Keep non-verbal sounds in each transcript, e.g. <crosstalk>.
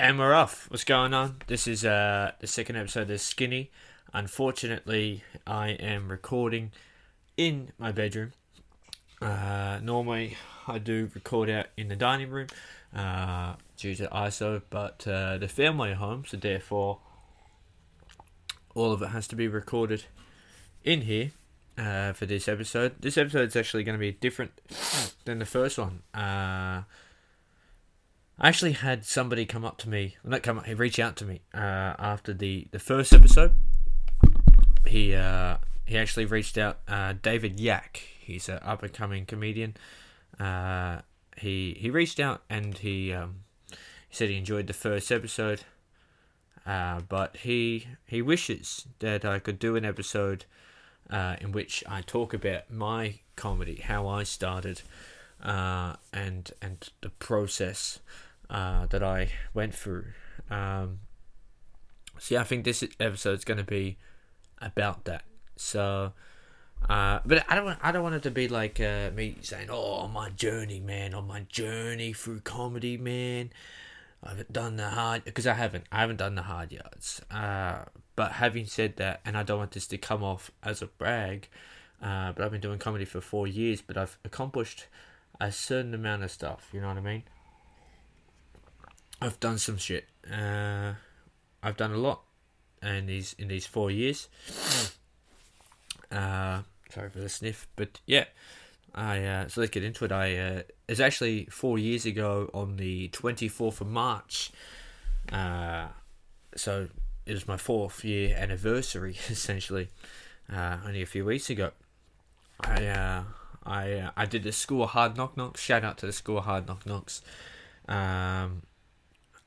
And we're off. What's going on? This is uh, the second episode of Skinny. Unfortunately, I am recording in my bedroom. Uh, normally, I do record out in the dining room uh, due to ISO, but uh, the family are home, so therefore, all of it has to be recorded in here uh, for this episode. This episode is actually going to be different than the first one. Uh, I actually had somebody come up to me, not come up, he reached out to me uh, after the, the first episode. He uh, he actually reached out. Uh, David Yak, he's an up and coming comedian. Uh, he he reached out and he um, he said he enjoyed the first episode, uh, but he he wishes that I could do an episode uh, in which I talk about my comedy, how I started, and and the process uh, that I went through. Um, so yeah, I think this episode is going to be about that. So, uh, but I don't want I don't want it to be like uh, me saying, "Oh, my journey, man, on my journey through comedy, man." I haven't done the hard because I haven't. I haven't done the hard yards. Uh, but having said that, and I don't want this to come off as a brag, uh, but I've been doing comedy for four years, but I've accomplished a certain amount of stuff. You know what I mean? I've done some shit. Uh, I've done a lot in these in these four years. <sniffs> Uh, sorry for the sniff, but yeah, I uh, so let's get into it. I uh, it's actually four years ago on the twenty fourth of March. Uh, so it was my fourth year anniversary <laughs> essentially. Uh, only a few weeks ago. I uh, I uh, I did the school hard knock knocks. Shout out to the school hard knock knocks. Um,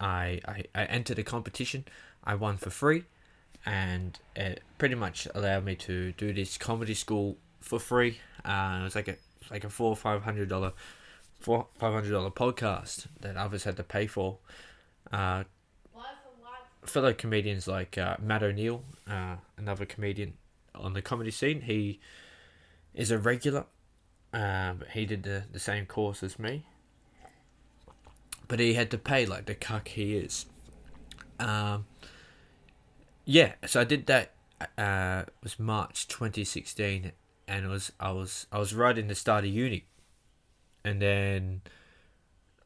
I, I I entered a competition. I won for free, and it pretty much allowed me to do this comedy school for free. Uh, it was like a like a four five hundred dollar four five hundred dollar podcast that others had to pay for. Uh, fellow comedians like uh, Matt O'Neill, uh, another comedian on the comedy scene, he is a regular. Uh, but he did the, the same course as me. But he had to pay like the cuck he is. Um, yeah, so I did that. Uh, was March 2016, and it was I was I was right in the start of uni, and then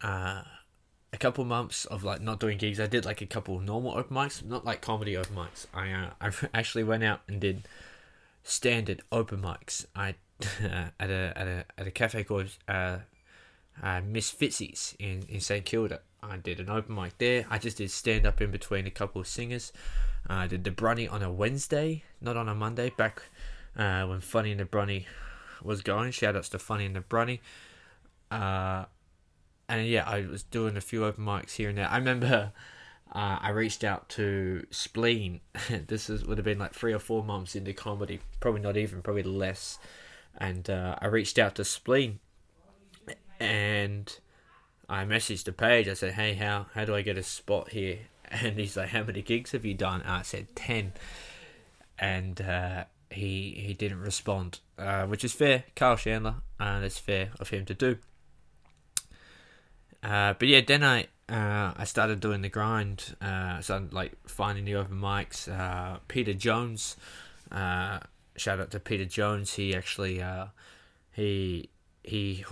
uh, a couple months of like not doing gigs. I did like a couple normal open mics, not like comedy open mics. I uh, I <laughs> actually went out and did standard open mics. I <laughs> at a at a at a cafe called uh, uh, Miss Fitzy's in in St Kilda. I did an open mic there. I just did stand up in between a couple of singers. Uh, I did the Brunny on a Wednesday, not on a Monday. Back uh, when Funny and the Brunny was going. Shout outs to Funny and the Brunny. Uh, and yeah, I was doing a few open mics here and there. I remember uh, I reached out to Spleen. <laughs> this is, would have been like three or four months into comedy, probably not even, probably less. And uh, I reached out to Spleen, and I messaged the page. I said, "Hey, how how do I get a spot here?" <laughs> And he's like, "How many gigs have you done?" I said, 10. and uh, he he didn't respond, uh, which is fair. Carl Chandler, and it's fair of him to do. Uh, but yeah, then I uh, I started doing the grind. Uh, started like finding the open mics. Uh, Peter Jones, uh, shout out to Peter Jones. He actually uh, he he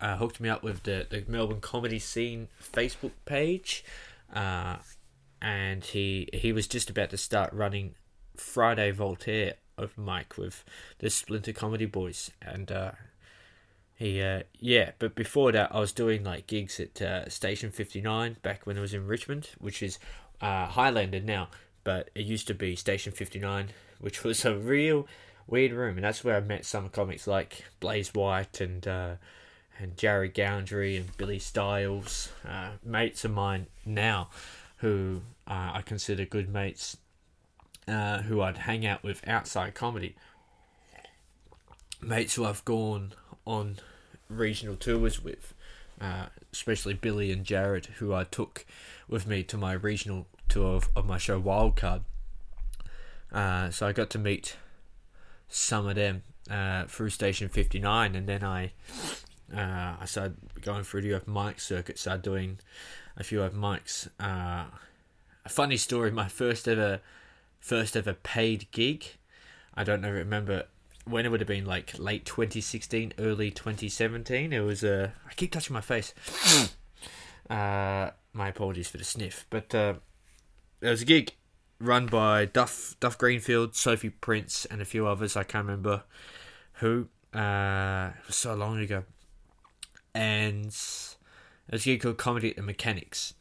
uh, hooked me up with the, the Melbourne comedy scene Facebook page, uh, and he he was just about to start running Friday Voltaire open mic with the Splinter Comedy Boys, and uh, he uh, yeah. But before that, I was doing like gigs at uh, Station Fifty Nine back when I was in Richmond, which is uh, Highlander now, but it used to be Station Fifty Nine, which was a real weird room, and that's where I met some comics like Blaze White and uh, and Jared Goundry and Billy Styles, uh, mates of mine now, who uh, I consider good mates, uh, who I'd hang out with outside comedy. Mates who I've gone on regional tours with, uh, especially Billy and Jared, who I took with me to my regional tour of, of my show Wildcard. Uh, so I got to meet some of them uh, through Station 59, and then I uh, I started going through the open mic circuit, started doing a few open mics. Uh, a funny story: my first ever, first ever paid gig. I don't know, remember when it would have been like late 2016, early 2017. It was a. Uh, I keep touching my face. uh, my apologies for the sniff, but uh, there was a gig run by Duff Duff Greenfield, Sophie Prince, and a few others. I can't remember who. Uh, it was so long ago, and it was a gig called Comedy at the Mechanics,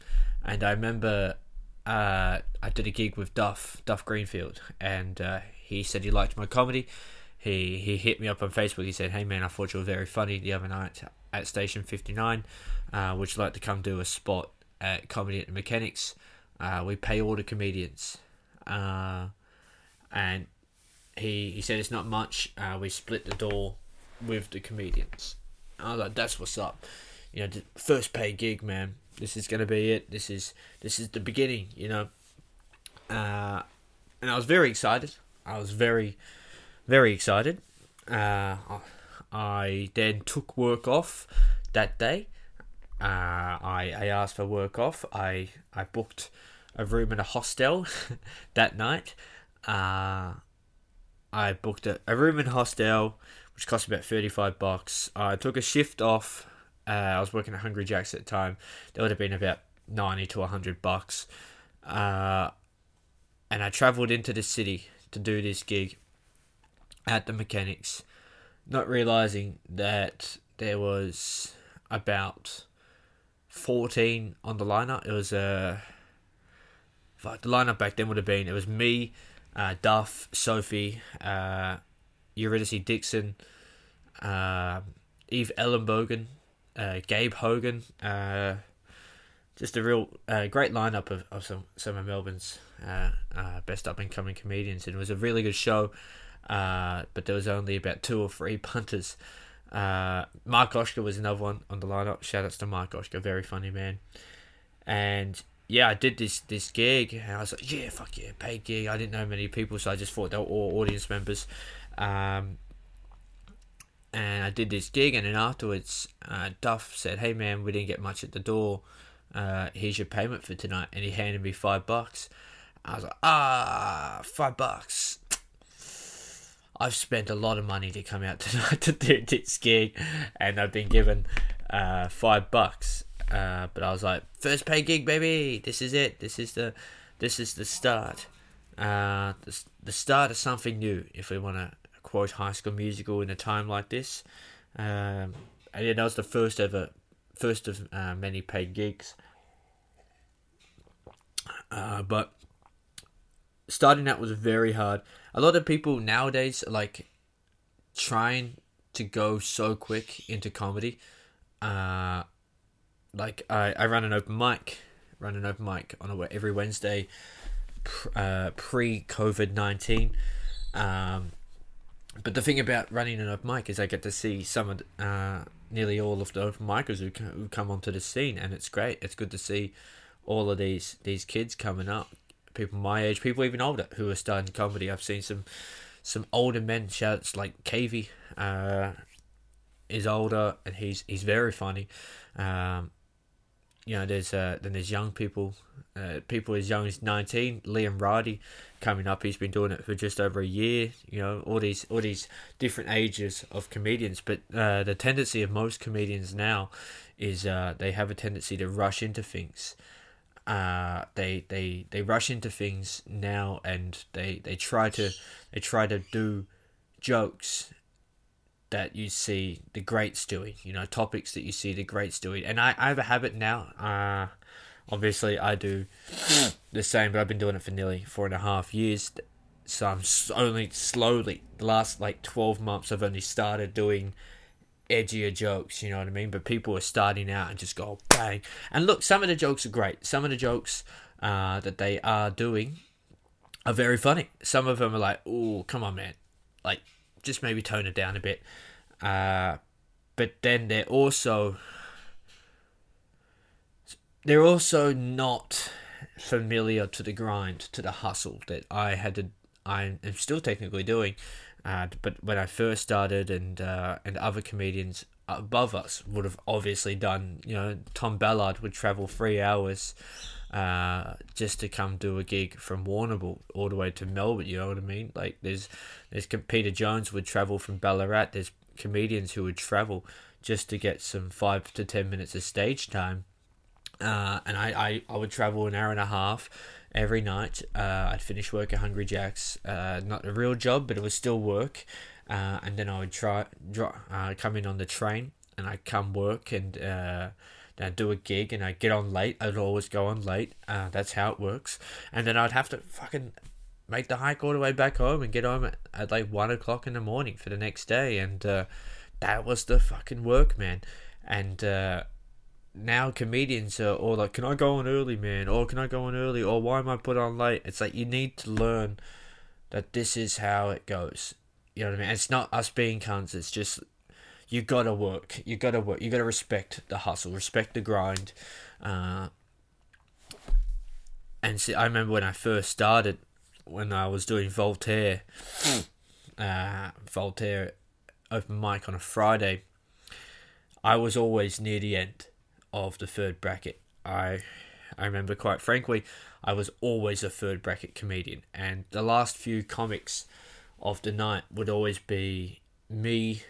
and I remember uh, I did a gig with Duff Duff Greenfield, and uh, he said he liked my comedy. He he hit me up on Facebook. He said, "Hey man, I thought you were very funny the other night at Station Fifty Nine. Uh, would you like to come do a spot at Comedy at the Mechanics? Uh, we pay all the comedians." Uh, and he he said it's not much. Uh, we split the door with the comedians. I was like, "That's what's up." You know, first pay gig, man. This is gonna be it. This is this is the beginning. You know, uh, and I was very excited. I was very very excited. Uh, I then took work off that day. Uh, I I asked for work off. I I booked a room in a hostel <laughs> that night. Uh, I booked a, a room in a hostel, which cost about thirty five bucks. I took a shift off. Uh, I was working at Hungry Jack's at the time. That would have been about ninety to hundred bucks. Uh, and I travelled into the city to do this gig at the mechanics, not realizing that there was about 14 on the lineup. It was a. Uh, the lineup back then would have been it was me, uh, Duff, Sophie, uh, Eurydice Dixon, uh, Eve Ellenbogen, uh, Gabe Hogan. Uh, just a real uh, great lineup of, of some some of Melbourne's uh, best up and coming comedians, and it was a really good show. But there was only about two or three punters. Mark Oshka was another one on the lineup. Shout outs to Mark Oshka, very funny man. And yeah, I did this this gig, and I was like, yeah, fuck yeah, paid gig. I didn't know many people, so I just thought they were all audience members. Um, and I did this gig, and then afterwards, uh, Duff said, "Hey man, we didn't get much at the door. Uh, here's your payment for tonight," and he handed me five bucks. I was like, "Ah, five bucks. I've spent a lot of money to come out <laughs> tonight to do this gig, and I've been given uh, five bucks. Uh, but I was like, first pay gig, baby. This is it. This is the, this is the start. Uh, the, the start of something new. If we want to quote High School Musical in a time like this, um, and yeah, that was the first ever, first of uh, many paid gigs. Uh, but starting out was very hard. A lot of people nowadays like trying to go so quick into comedy. Uh, like I, I run an open mic, run an open mic on a, every Wednesday, uh, pre COVID nineteen. Um, but the thing about running an open mic is I get to see some of uh, nearly all of the open micers who, who come onto the scene, and it's great. It's good to see all of these these kids coming up, people my age, people even older who are starting comedy. I've seen some some older men shouts like Cavey uh, is older and he's he's very funny. Um, you know, there's uh, then there's young people, uh, people as young as nineteen. Liam Riley coming up. He's been doing it for just over a year. You know, all these all these different ages of comedians. But uh, the tendency of most comedians now is uh, they have a tendency to rush into things uh, they they they rush into things now and they they try to they try to do jokes that you see the greats doing you know topics that you see the greats doing and i i have a habit now uh obviously i do the same but i've been doing it for nearly four and a half years so i'm only slowly the last like 12 months i've only started doing edgier jokes, you know what I mean? But people are starting out and just go bang. And look, some of the jokes are great. Some of the jokes uh, that they are doing are very funny. Some of them are like, oh, come on, man. Like, just maybe tone it down a bit. Uh, but then they're also they're also not familiar to the grind, to the hustle that I had to I am still technically doing. Uh, but when I first started, and uh, and other comedians above us would have obviously done. You know, Tom Ballard would travel three hours uh, just to come do a gig from Warrnambool all the way to Melbourne. You know what I mean? Like there's there's Peter Jones would travel from Ballarat. There's comedians who would travel just to get some five to ten minutes of stage time. Uh, and I, I, I would travel an hour and a half every night. Uh, I'd finish work at Hungry Jack's. Uh, not a real job, but it was still work. Uh, and then I would try, draw, uh, come in on the train and I'd come work and uh, then I'd do a gig and I'd get on late. I'd always go on late. Uh, that's how it works. And then I'd have to fucking make the hike all the way back home and get home at, at like one o'clock in the morning for the next day. And uh, that was the fucking work, man. And uh, now comedians are all like, "Can I go on early, man?" Or "Can I go on early?" Or "Why am I put on late?" It's like you need to learn that this is how it goes. You know what I mean? It's not us being cunts. It's just you gotta work. You gotta work. You gotta respect the hustle, respect the grind. Uh, and see, I remember when I first started, when I was doing Voltaire, uh, Voltaire open mic on a Friday. I was always near the end of the third bracket. I I remember quite frankly, I was always a third bracket comedian, and the last few comics of the night would always be me,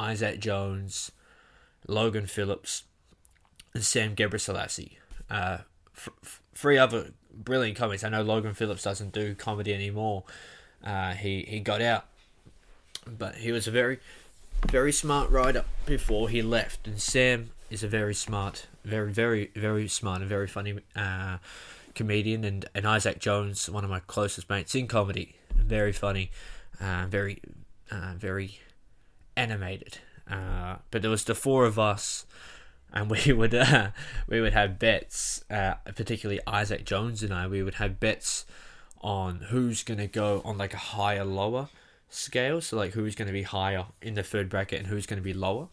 Isaac Jones, Logan Phillips, and Sam Gebrselassie. Uh, f- f- three other brilliant comics. I know Logan Phillips doesn't do comedy anymore. Uh, he he got out, but he was a very very smart writer before he left. And Sam is a very smart, very very very smart and very funny uh, comedian. And and Isaac Jones, one of my closest mates in comedy, very funny, uh, very uh, very animated. Uh, but there was the four of us, and we <laughs> would uh, we would have bets. Uh, particularly Isaac Jones and I, we would have bets on who's gonna go on like a higher lower scale. So like who's gonna be higher in the third bracket and who's gonna be lower.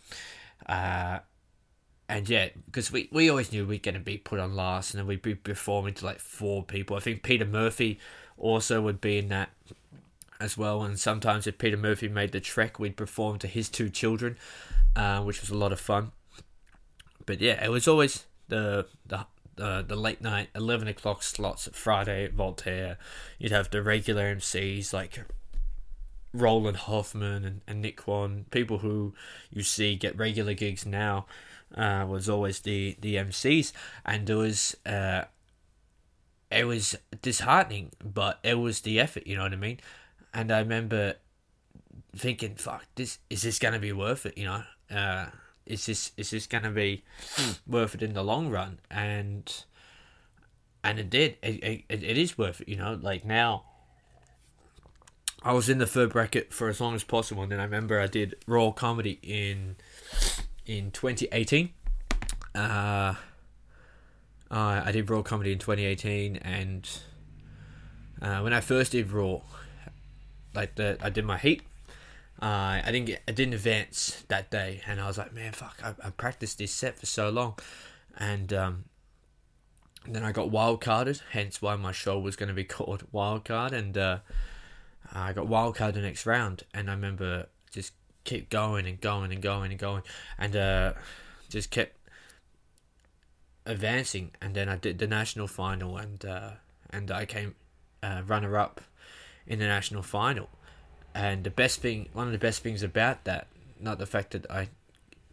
Uh, and yeah, because we, we always knew we'd gonna be put on last, and then we'd be performing to like four people. I think Peter Murphy also would be in that as well. And sometimes if Peter Murphy made the trek, we'd perform to his two children, uh, which was a lot of fun. But yeah, it was always the the uh, the late night eleven o'clock slots at Friday at Voltaire. You'd have the regular MCs like Roland Hoffman and, and Nick Wan, people who you see get regular gigs now. Uh, was always the the MCs, and there was uh, it was disheartening, but it was the effort. You know what I mean? And I remember thinking, "Fuck, this is this gonna be worth it?" You know, uh, is this is this gonna be worth it in the long run? And and it did. It, it it is worth it. You know, like now. I was in the third bracket for as long as possible, and then I remember I did Raw Comedy in in 2018. Uh, uh, I did Raw Comedy in 2018, and uh, when I first did Raw, like the I did my heat. Uh, I didn't get I didn't advance that day, and I was like, man, fuck! I, I practiced this set for so long, and um, then I got wild carded. Hence why my show was going to be <laughs> called Wild Card, and uh, I got wild card the next round. And I remember just keep going and going and going and going, and uh, just kept advancing. And then I did the national final, and uh, and I came uh, runner up in the national final. And the best thing, one of the best things about that, not the fact that I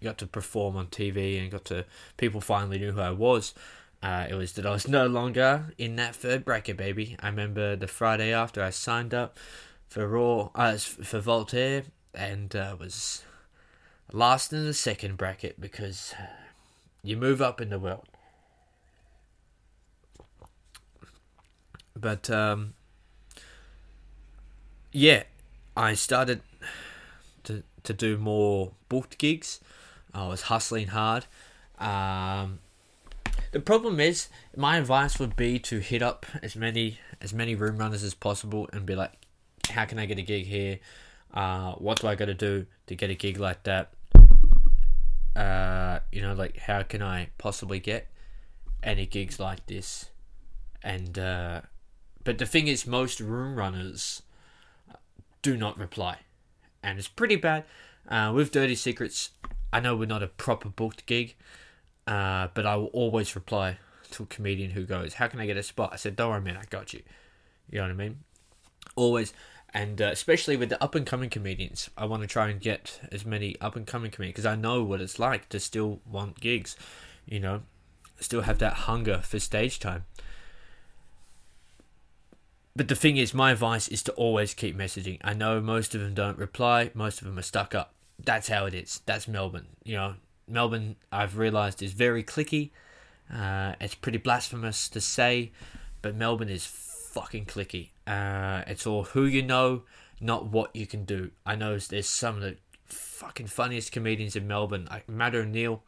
got to perform on TV and got to people finally knew who I was. Uh, it was that I was no longer in that third bracket, baby. I remember the Friday after I signed up for Raw, uh, for Voltaire, and uh, was last in the second bracket because you move up in the world. But um, yeah, I started to to do more booked gigs. I was hustling hard. Um, the problem is, my advice would be to hit up as many as many room runners as possible and be like, "How can I get a gig here? Uh, what do I got to do to get a gig like that? Uh, you know, like how can I possibly get any gigs like this?" And uh, but the thing is, most room runners do not reply, and it's pretty bad. Uh, with Dirty Secrets, I know we're not a proper booked gig, uh, but I will always reply to a comedian who goes, "How can I get a spot?" I said, "Don't worry, man, I got you." You know what I mean? Always, and uh, especially with the up and coming comedians, I want to try and get as many up and coming comedians because I know what it's like to still want gigs. You know, still have that hunger for stage time. But the thing is, my advice is to always keep messaging. I know most of them don't reply, most of them are stuck up. That's how it is. That's Melbourne. You know, Melbourne, I've realised, is very clicky. Uh, it's pretty blasphemous to say, but Melbourne is fucking clicky. Uh, it's all who you know, not what you can do. I know there's some of the fucking funniest comedians in Melbourne, like Matt O'Neill.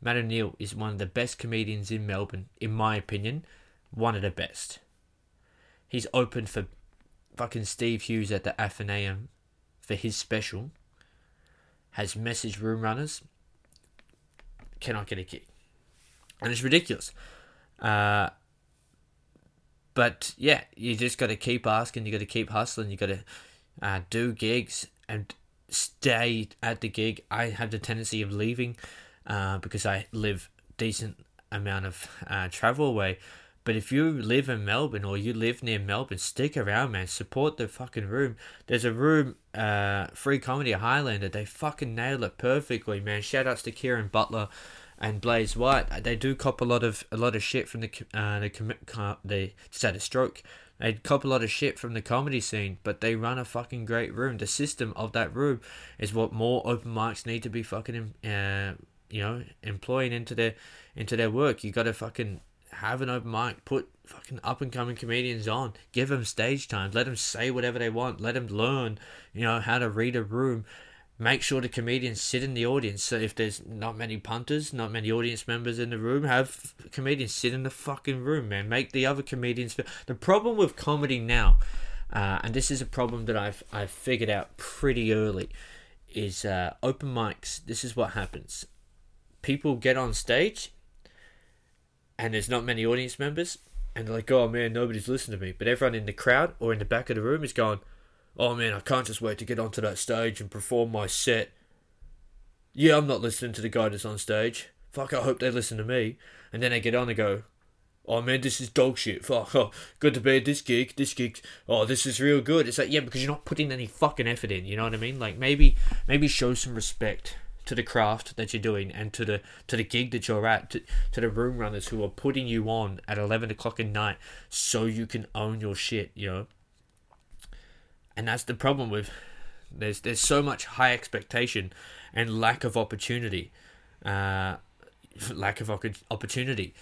Matt O'Neill is one of the best comedians in Melbourne, in my opinion. One of the best. He's open for fucking Steve Hughes at the Athenaeum for his special. Has message room runners. Cannot get a gig. And it's ridiculous. Uh, but yeah, you just got to keep asking. You got to keep hustling. You got to uh, do gigs and stay at the gig. I have the tendency of leaving uh, because I live decent amount of uh, travel away. But if you live in Melbourne or you live near Melbourne, stick around, man. Support the fucking room. There's a room, uh, free comedy Highlander. They fucking nail it perfectly, man. Shout outs to Kieran Butler and Blaze White. They do cop a lot of a lot of shit from the uh, the they just had a stroke. They cop a lot of shit from the comedy scene, but they run a fucking great room. The system of that room is what more open mics need to be fucking uh, you know employing into their into their work. You got to fucking have an open mic, put fucking up and coming comedians on, give them stage time, let them say whatever they want, let them learn, you know, how to read a room. Make sure the comedians sit in the audience. So if there's not many punters, not many audience members in the room, have comedians sit in the fucking room, man. Make the other comedians. The problem with comedy now, uh, and this is a problem that I've I've figured out pretty early, is uh, open mics. This is what happens. People get on stage and there's not many audience members, and they're like, oh man, nobody's listening to me. But everyone in the crowd or in the back of the room is going, oh man, I can't just wait to get onto that stage and perform my set. Yeah, I'm not listening to the guy that's on stage. Fuck, I hope they listen to me. And then they get on and go, oh man, this is dog shit. Fuck, oh, good to be at this gig. This gig, oh, this is real good. It's like, yeah, because you're not putting any fucking effort in. You know what I mean? Like maybe, maybe show some respect to the craft that you're doing and to the to the gig that you're at to, to the room runners who are putting you on at 11 o'clock at night so you can own your shit you know? And that's the problem with there's there's so much high expectation and lack of opportunity uh, lack of opportunity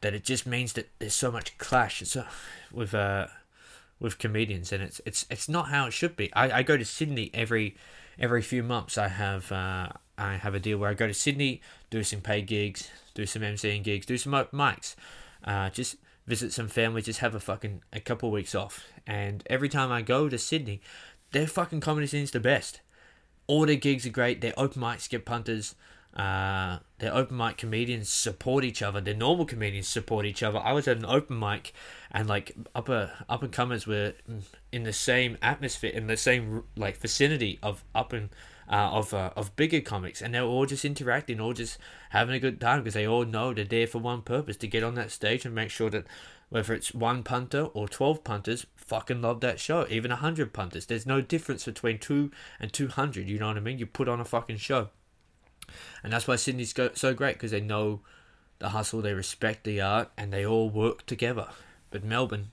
that it just means that there's so much clash. So, with uh, with comedians and it's it's it's not how it should be. I, I go to Sydney every every few months. I have uh, I have a deal where I go to Sydney, do some paid gigs, do some MCing gigs, do some mics, uh, just visit some family, just have a fucking a couple weeks off. And every time I go to Sydney, their fucking comedy scene's the best. All their gigs are great. Their open mics get punters. Uh, their open mic comedians support each other. Their normal comedians support each other. I was at an open mic, and like upper up and comers were in the same atmosphere, in the same like vicinity of up and uh, of uh, of bigger comics, and they're all just interacting, all just having a good time because they all know they're there for one purpose to get on that stage and make sure that whether it's one punter or twelve punters, fucking love that show. Even a hundred punters, there's no difference between two and two hundred. You know what I mean? You put on a fucking show, and that's why Sydney's so great because they know the hustle, they respect the art, and they all work together. But Melbourne,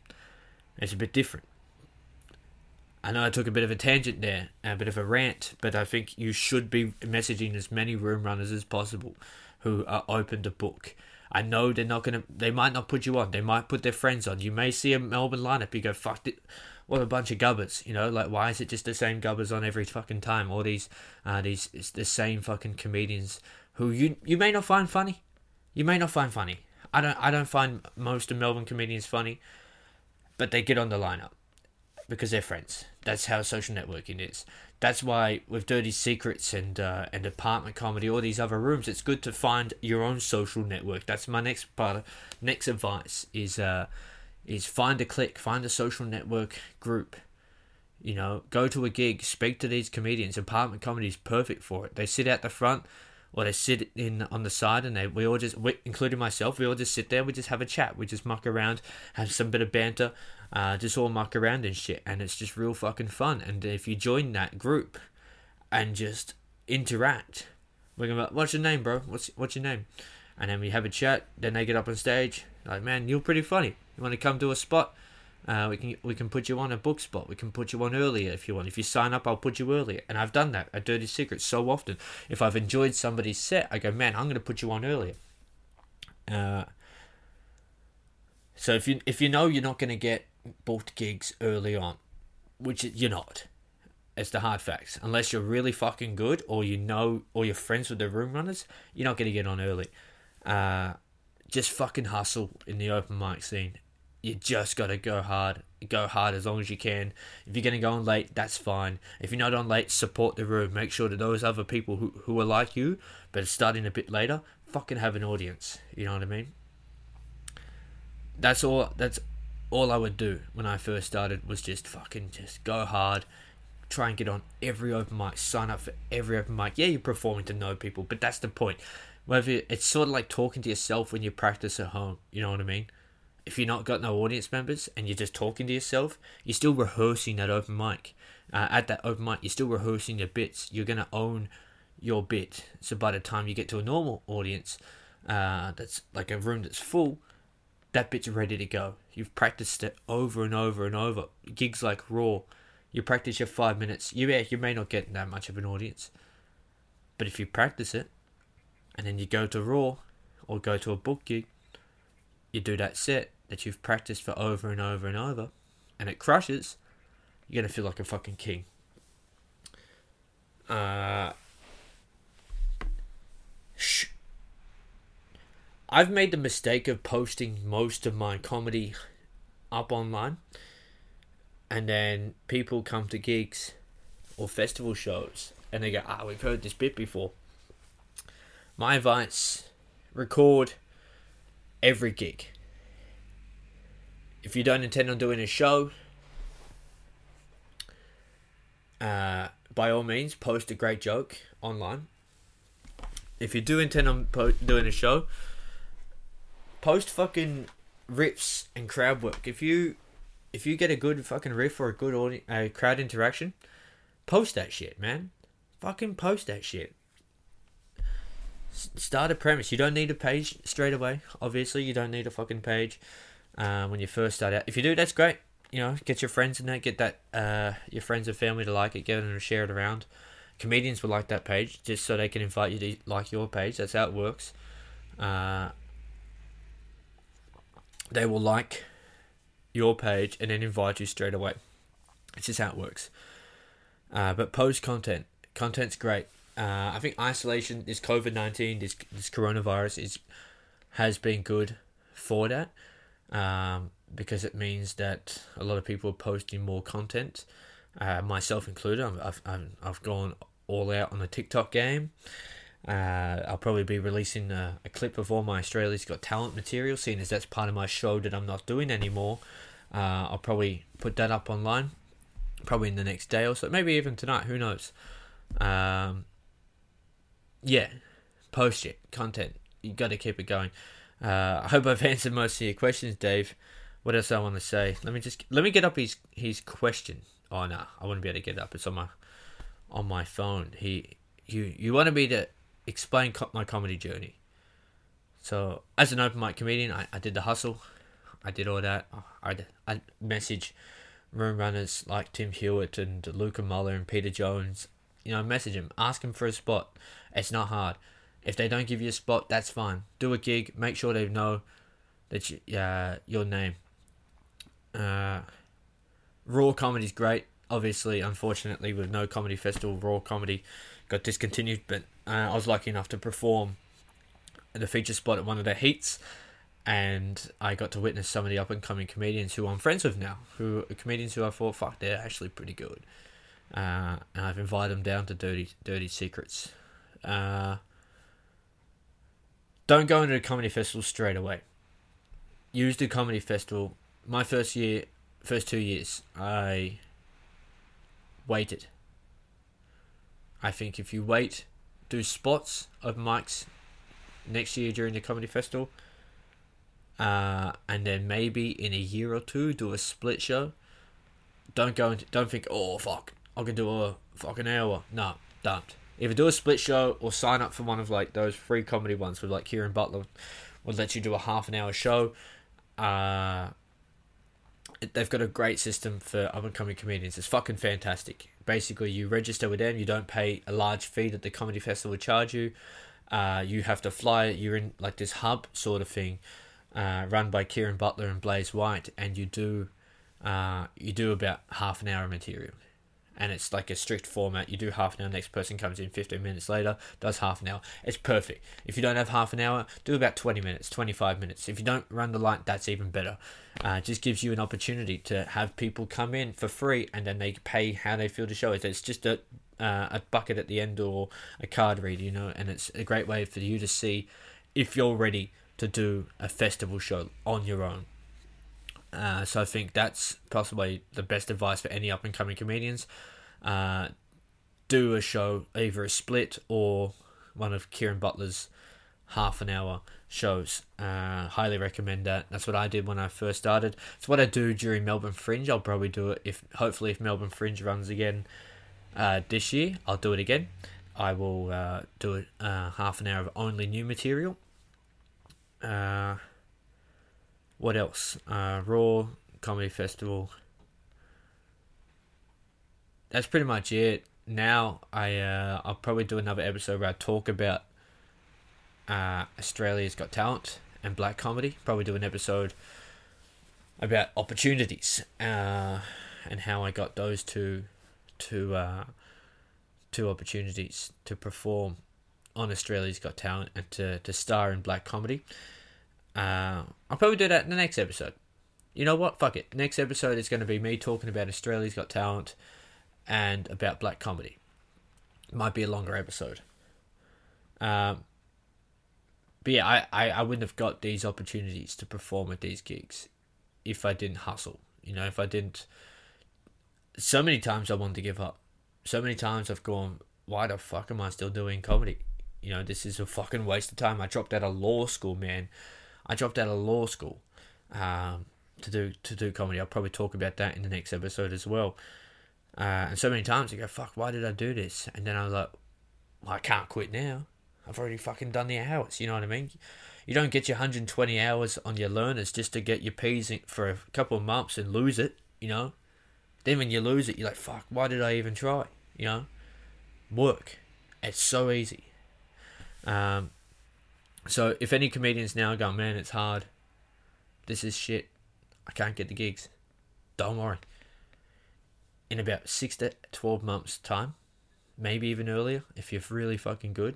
it's a bit different. I know I took a bit of a tangent there, a bit of a rant, but I think you should be messaging as many room runners as possible who are open to book. I know they're not gonna. They might not put you on. They might put their friends on. You may see a Melbourne lineup. You go, fuck it. What a bunch of gubbers. You know, like why is it just the same gubbers on every fucking time? All these, uh, these, it's the same fucking comedians who you you may not find funny. You may not find funny. I don't. I don't find most of Melbourne comedians funny, but they get on the lineup because they're friends. That's how social networking is. That's why with Dirty Secrets and uh, and apartment comedy, all these other rooms, it's good to find your own social network. That's my next part. Next advice is uh, is find a clique, find a social network group. You know, go to a gig, speak to these comedians. Apartment comedy is perfect for it. They sit out the front or they sit in on the side and they we all just we, including myself we all just sit there we just have a chat we just muck around have some bit of banter uh, just all muck around and shit and it's just real fucking fun and if you join that group and just interact we're gonna what's your name bro what's what's your name and then we have a chat then they get up on stage like man you're pretty funny you want to come to a spot uh, we can we can put you on a book spot. We can put you on earlier if you want. If you sign up, I'll put you earlier. And I've done that at Dirty Secrets so often. If I've enjoyed somebody's set, I go, man, I'm going to put you on earlier. Uh, so if you if you know you're not going to get booked gigs early on, which you're not, it's the hard facts. Unless you're really fucking good, or you know, or you're friends with the room runners, you're not going to get on early. Uh, just fucking hustle in the open mic scene you just got to go hard. Go hard as long as you can. If you're going to go on late, that's fine. If you're not on late, support the room. Make sure that those other people who, who are like you, but starting a bit later, fucking have an audience. You know what I mean? That's all. That's all I would do when I first started was just fucking just go hard. Try and get on every open mic. Sign up for every open mic. Yeah, you're performing to know people, but that's the point. Whether it's sort of like talking to yourself when you practice at home. You know what I mean? if you're not got no audience members and you're just talking to yourself, you're still rehearsing that open mic. Uh, at that open mic, you're still rehearsing your bits. You're gonna own your bit. So by the time you get to a normal audience, uh, that's like a room that's full, that bit's ready to go. You've practiced it over and over and over. Gigs like Raw, you practice your five minutes. You yeah, you may not get that much of an audience, but if you practice it, and then you go to Raw, or go to a book gig, you do that set that you've practiced for over and over and over, and it crushes, you're gonna feel like a fucking king. Uh, sh- I've made the mistake of posting most of my comedy up online, and then people come to gigs or festival shows and they go, "Ah, we've heard this bit before." My advice: record every gig. If you don't intend on doing a show, uh, by all means, post a great joke online. If you do intend on po- doing a show, post fucking riffs and crowd work. If you if you get a good fucking riff or a good audience, uh, crowd interaction, post that shit, man. Fucking post that shit start a premise. You don't need a page straight away. Obviously, you don't need a fucking page uh, when you first start out. If you do, that's great. You know, get your friends in there, get that uh, your friends and family to like it, get them to share it around. Comedians will like that page just so they can invite you to like your page. That's how it works. Uh, they will like your page and then invite you straight away. It's just how it works. Uh, but post content. Content's great. Uh, I think isolation, this COVID nineteen, this this coronavirus is has been good for that, um, because it means that a lot of people are posting more content, uh, myself included. I've, I've I've gone all out on the TikTok game. Uh, I'll probably be releasing a, a, clip of all my Australia's Got Talent material, seeing as that's part of my show that I'm not doing anymore. Uh, I'll probably put that up online, probably in the next day or so, maybe even tonight. Who knows? Um, yeah, post it, content. You got to keep it going. Uh, I hope I've <laughs> answered most of your questions, Dave. What else I want to say? Let me just let me get up his his question. Oh no, I wouldn't be able to get it up. It's on my on my phone. He you you wanted me to explain co- my comedy journey. So as an open mic comedian, I, I did the hustle. I did all that. I I message room runners like Tim Hewitt and Luca Muller and Peter Jones. You know, message them, ask them for a spot. It's not hard. If they don't give you a spot, that's fine. Do a gig. Make sure they know that you, uh, your name. Uh, raw comedy's great. Obviously, unfortunately, with no comedy festival, raw comedy got discontinued. But uh, I was lucky enough to perform the feature spot at one of the heats, and I got to witness some of the up and coming comedians who I'm friends with now. Who comedians who I thought, fuck, they're actually pretty good. Uh, and I've invited them down to Dirty Dirty Secrets uh, don't go into a comedy festival straight away. Use the comedy festival. My first year, first two years, I waited. I think if you wait, do spots of mics next year during the comedy festival, uh, and then maybe in a year or two do a split show. Don't go into, don't think oh fuck I can do a fucking hour. No, don't. Either do a split show or sign up for one of like those free comedy ones with like Kieran Butler would let you do a half an hour show. Uh, they've got a great system for up and coming comedians. It's fucking fantastic. Basically, you register with them. You don't pay a large fee that the comedy festival would charge you. Uh, you have to fly. You're in like this hub sort of thing, uh, run by Kieran Butler and Blaze White, and you do, uh, you do about half an hour of material and it's like a strict format. You do half an hour, next person comes in 15 minutes later, does half an hour. It's perfect. If you don't have half an hour, do about 20 minutes, 25 minutes. If you don't run the light, that's even better. Uh, just gives you an opportunity to have people come in for free and then they pay how they feel the show is. It's just a, uh, a bucket at the end or a card read, you know, and it's a great way for you to see if you're ready to do a festival show on your own. Uh, so I think that's possibly the best advice for any up and coming comedians. Uh, do a show, either a split or one of Kieran Butler's half an hour shows. Uh, highly recommend that. That's what I did when I first started. It's what I do during Melbourne Fringe. I'll probably do it if hopefully if Melbourne Fringe runs again uh, this year. I'll do it again. I will uh, do it uh, half an hour of only new material. Uh, what else? Uh, Raw Comedy Festival. That's pretty much it. Now I uh, I'll probably do another episode where I talk about uh, Australia's Got Talent and black comedy. Probably do an episode about opportunities uh, and how I got those two two uh, two opportunities to perform on Australia's Got Talent and to, to star in black comedy. Uh, I'll probably do that in the next episode. You know what? Fuck it. Next episode is going to be me talking about Australia's Got Talent and about black comedy. Might be a longer episode. Um, but yeah, I, I, I wouldn't have got these opportunities to perform at these gigs if I didn't hustle. You know, if I didn't. So many times I wanted to give up. So many times I've gone, why the fuck am I still doing comedy? You know, this is a fucking waste of time. I dropped out of law school, man. I dropped out of law school um, to do to do comedy. I'll probably talk about that in the next episode as well. Uh, and so many times you go, fuck, why did I do this? And then I was like, well, I can't quit now. I've already fucking done the hours. You know what I mean? You don't get your 120 hours on your learners just to get your P's for a couple of months and lose it, you know? Then when you lose it, you're like, fuck, why did I even try? You know? Work. It's so easy. Um, so if any comedians now go, man, it's hard. This is shit. I can't get the gigs. Don't worry in about six to 12 months' time, maybe even earlier if you're really fucking good,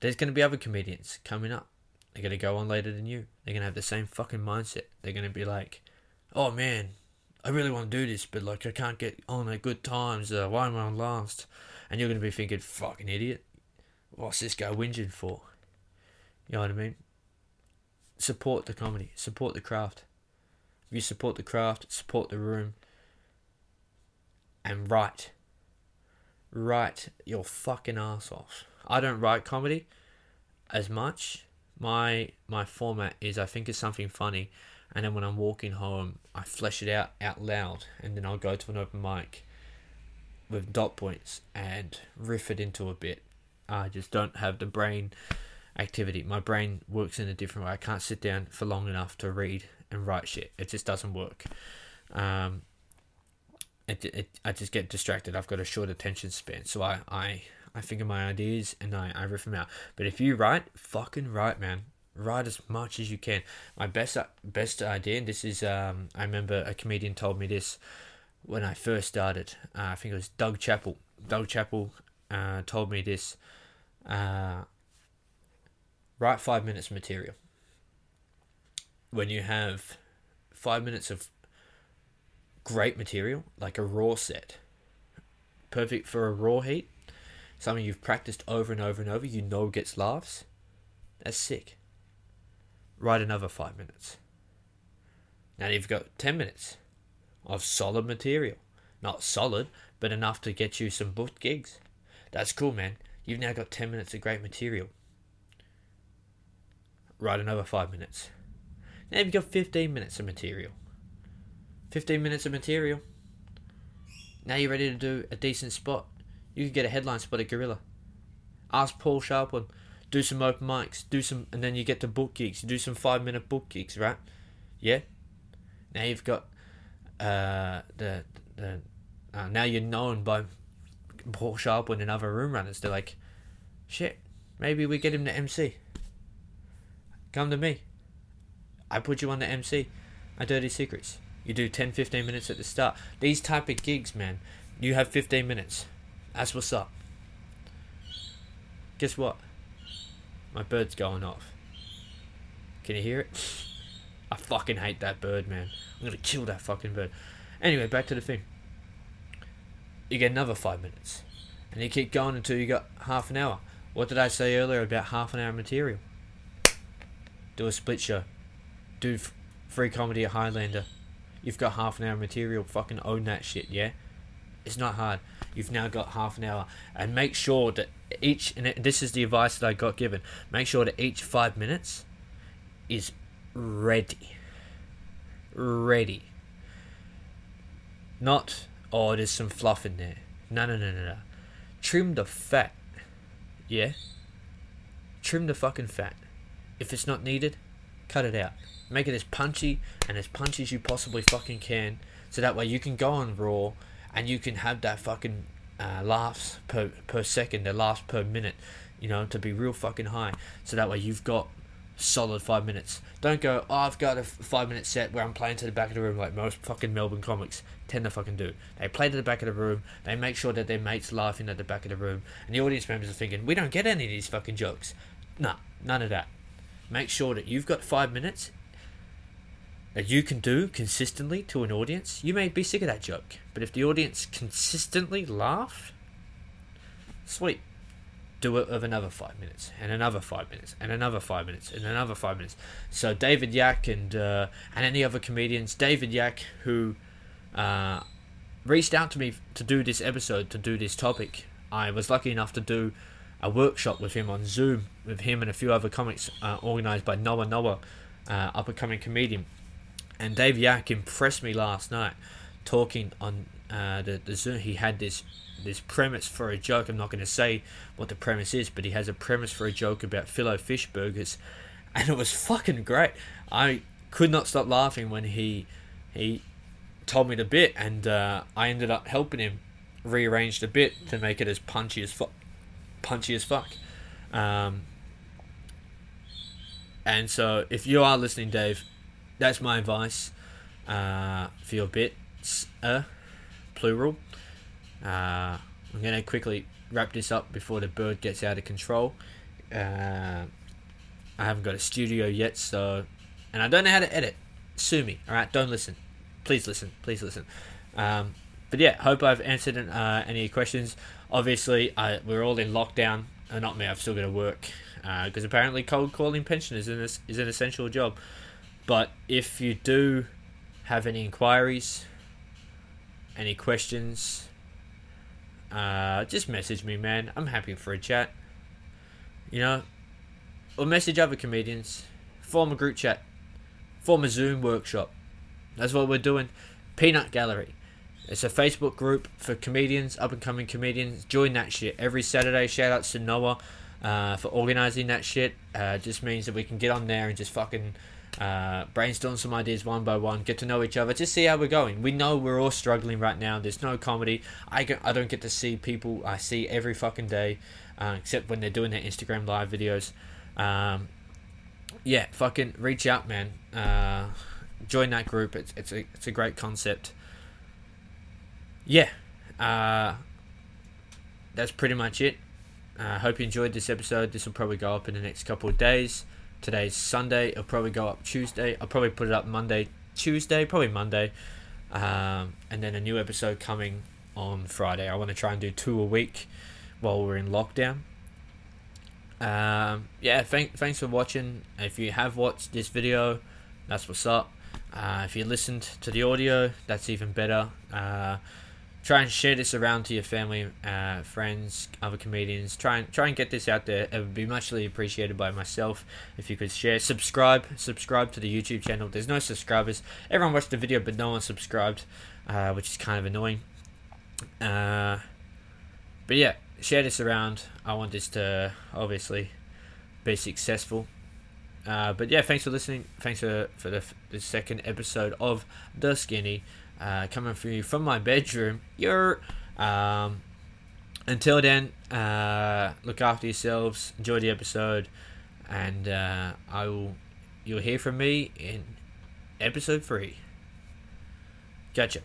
there's to be other comedians coming up. They're to go on later than you. They're to have the same fucking mindset. They're to be like, oh man, I really want to do this, but like I can't get on at good times. Uh, why am I on last? And you're to be thinking, fucking idiot. What's this guy whinging for? You know what I mean? Support the comedy. Support the craft. If you support the craft, support the room, and write. Write your fucking ass off. I don't write comedy as much. My my format is I think it's something funny, and then when I'm walking home, I flesh it out out loud, and then I'll go to an open mic with dot points and riff it into a bit. I just don't have the brain activity. My brain works in a different way. I can't sit down for long enough to read and write shit. It just doesn't work. Um, it, it, I just get distracted. I've got a short attention span, so I, I, I think of my ideas and I, I riff them out. But if you write, fucking write, man. Write as much as you can. My best best idea, and this is, um, I remember a comedian told me this when I first started. Uh, I think it was Doug Chappell. Doug Chappell uh, told me this. Uh, write five minutes of material. When you have five minutes of great material, like a raw set. Perfect for a raw heat. Something you've practiced over and over and over, you know gets laughs. That's sick. Write another five minutes. Now you've got 10 minutes of solid material. Not solid, but enough to get you some booked gigs. That's cool, man. You've now got 10 minutes of great material. Write another 5 minutes. Now you've got 15 minutes of material. 15 minutes of material. Now you're ready to do a decent spot. You could get a headline spot at Gorilla. Ask Paul Sharplin. Do some open mics. Do some, and then you get to book gigs. You do some five minute book gigs, right? Yeah. Now you've got uh, the the. Uh, now you're known by Paul Sharplin and other room runners. They're like, shit. Maybe we get him to MC. Come to me. I put you on the MC. My dirty secrets. You do 10, 15 minutes at the start. These type of gigs, man, you have 15 minutes. That's what's up. Guess what? My bird's going off. Can you hear it? I fucking hate that bird, man. I'm gonna kill that fucking bird. Anyway, back to the thing. You get another five minutes. And you keep going until you got half an hour. What did I say earlier about half an hour material? Do a split show. Do f- free comedy at Highlander. You've got half an hour material. Fucking own that shit, yeah? It's not hard. You've now got half an hour. And make sure that each, and this is the advice that I got given, make sure that each five minutes is ready. Ready. Not, oh, there's some fluff in there. No, no, no, no, no. Trim the fat. Yeah? Trim the fucking fat. If it's not needed, cut it out. Make it as punchy and as punchy as you possibly fucking can, so that way you can go on Raw and you can have that fucking uh, laughs per per second, the laughs per minute, you know, to be real fucking high. So that way you've got solid five minutes. Don't go, oh, I've got a five minute set where I'm playing to the back of the room like most fucking Melbourne comics tend to fucking do. They play to the back of the room, they make sure that their mates laughing at the back of the room, and the audience members are thinking, we don't get any of these fucking jokes. Nah, none of that. Make sure that you've got five minutes that you can do consistently to an audience, you may be sick of that joke. But if the audience consistently laugh, sweet. Do it of another five minutes, and another five minutes, and another five minutes, and another five minutes. So David Yak and uh, and any other comedians, David Yak who uh, reached out to me to do this episode, to do this topic. I was lucky enough to do a workshop with him on Zoom with him and a few other comics uh, organized by Noah Noah, uh, up and coming comedian and Dave Yak impressed me last night talking on uh, the, the Zoom. He had this this premise for a joke. I'm not going to say what the premise is, but he has a premise for a joke about Filet-O-Fish burgers, and it was fucking great. I could not stop laughing when he he told me the bit, and uh, I ended up helping him rearrange the bit to make it as punchy as fuck, punchy as fuck. Um, and so, if you are listening, Dave, that's my advice uh, for your bits, uh, plural. Uh, I'm going to quickly wrap this up before the bird gets out of control. Uh, I haven't got a studio yet, so. And I don't know how to edit. Sue me, alright? Don't listen. Please listen. Please listen. Um, but yeah, hope I've answered uh, any questions. Obviously, I, we're all in lockdown. Uh, not me, I've still got to work. Because uh, apparently, cold calling pensioners is is an essential job. But if you do have any inquiries, any questions, uh, just message me, man. I'm happy for a chat. You know, or message other comedians. Form a group chat. Form a Zoom workshop. That's what we're doing. Peanut Gallery. It's a Facebook group for comedians, up and coming comedians. Join that shit every Saturday. Shout outs to Noah uh, for organizing that shit. Uh, just means that we can get on there and just fucking uh, brainstorm some ideas one by one, get to know each other, just see how we're going. We know we're all struggling right now. There's no comedy. I, I don't get to see people I see every fucking day, uh, except when they're doing their Instagram live videos. Um, yeah, fucking reach out, man. Uh, join that group. It's it's a it's a great concept. Yeah, uh, that's pretty much it. I uh, hope you enjoyed this episode. This will probably go up in the next couple of days. Today's Sunday. It'll probably go up Tuesday. I'll probably put it up Monday, Tuesday, probably Monday. Um, and then a new episode coming on Friday. I want to try and do two a week while we're in lockdown. Um, yeah, thank, thanks for watching. If you have watched this video, that's what's up. Uh, if you listened to the audio, that's even better. Uh, try and share this around to your family, uh, friends, other comedians. Try and try and get this out there. It would be muchly appreciated by myself if you could share. Subscribe, subscribe to the YouTube channel. There's no subscribers. Everyone watched the video, but no one subscribed, uh, which is kind of annoying. Uh, but yeah, share this around. I want this to obviously be successful. Uh, but yeah, thanks for listening. Thanks for for the, the second episode of the Skinny uh, coming for you from my bedroom. You're um, until then, uh, look after yourselves. Enjoy the episode, and uh, I will. You'll hear from me in episode three. Gotcha.